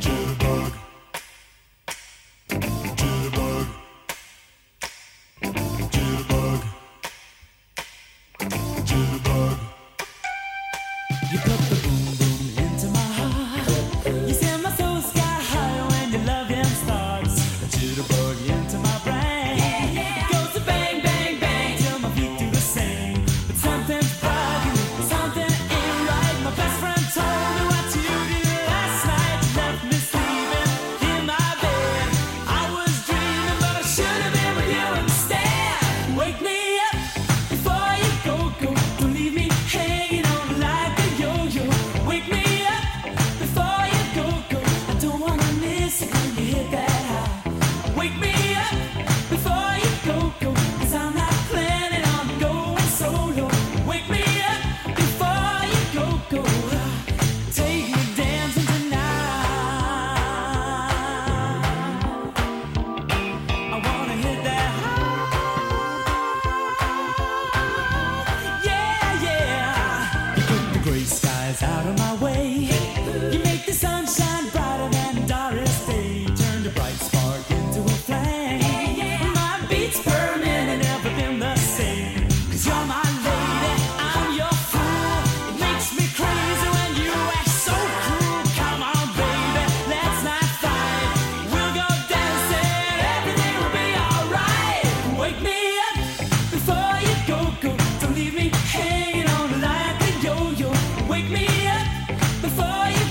Jitterbug. Wake me up before you.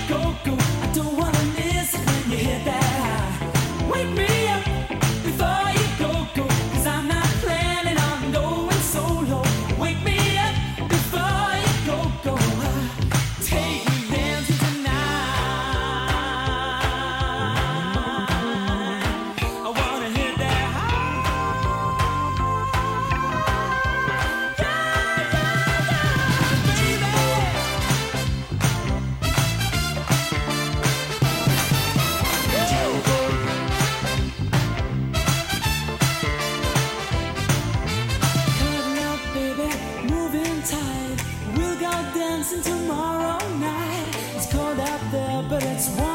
dancing tomorrow night. It's cold out there, but it's warm.